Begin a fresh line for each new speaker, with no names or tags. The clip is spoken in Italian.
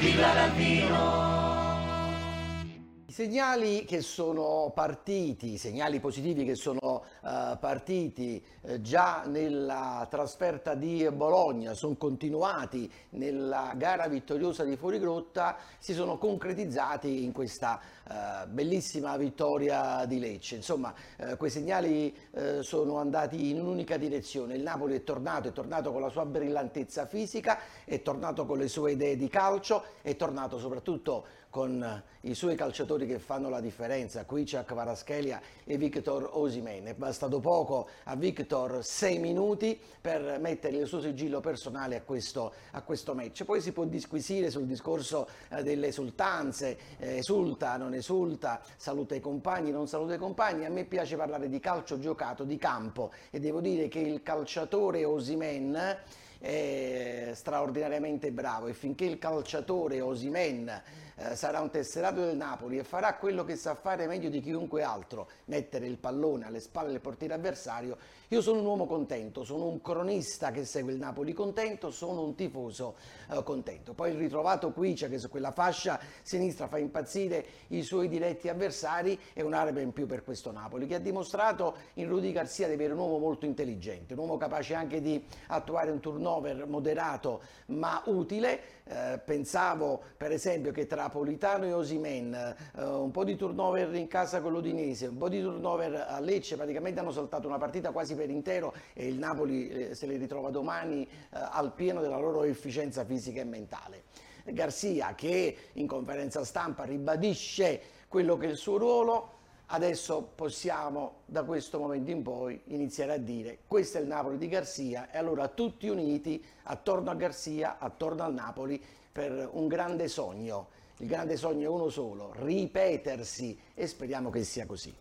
Viva Latino. Ravino!
segnali che sono partiti, i segnali positivi che sono uh, partiti uh, già nella trasferta di Bologna, sono continuati nella gara vittoriosa di Fuorigrotta, si sono concretizzati in questa uh, bellissima vittoria di Lecce. Insomma, quei segnali sono andati in un'unica direzione. Il Napoli è tornato, è tornato con la sua brillantezza fisica, è tornato con le sue idee di calcio, è tornato soprattutto con i suoi calciatori che fanno la differenza, Quiciak, Varaschelia e Victor Osimen. È bastato poco a Victor sei minuti per mettere il suo sigillo personale a questo, a questo match. Poi si può disquisire sul discorso eh, delle esultanze, eh, esulta, non esulta, saluta i compagni, non saluta i compagni. A me piace parlare di calcio giocato, di campo e devo dire che il calciatore Osimen è straordinariamente bravo e finché il calciatore Osimen eh, sarà un tesserato del Napoli e farà quello che sa fare meglio di chiunque altro, mettere il pallone alle spalle del portiere avversario, io sono un uomo contento, sono un cronista che segue il Napoli contento, sono un tifoso eh, contento. Poi il ritrovato Quicia che su quella fascia sinistra fa impazzire i suoi diretti avversari è un'arma in più per questo Napoli che ha dimostrato in Rudy Garcia di avere un uomo molto intelligente, un uomo capace anche di attuare un turnover moderato ma utile. Eh, pensavo per esempio che tra Napolitano e Osimen, eh, un po' di turnover in casa con l'Udinese, un po' di turnover a Lecce, praticamente hanno saltato una partita quasi per intero e il Napoli eh, se li ritrova domani eh, al pieno della loro efficienza fisica e mentale. Garzia che in conferenza stampa ribadisce quello che è il suo ruolo, adesso possiamo da questo momento in poi iniziare a dire questo è il Napoli di Garzia e allora tutti uniti attorno a Garzia, attorno al Napoli per un grande sogno il grande sogno è uno solo, ripetersi e speriamo che sia così.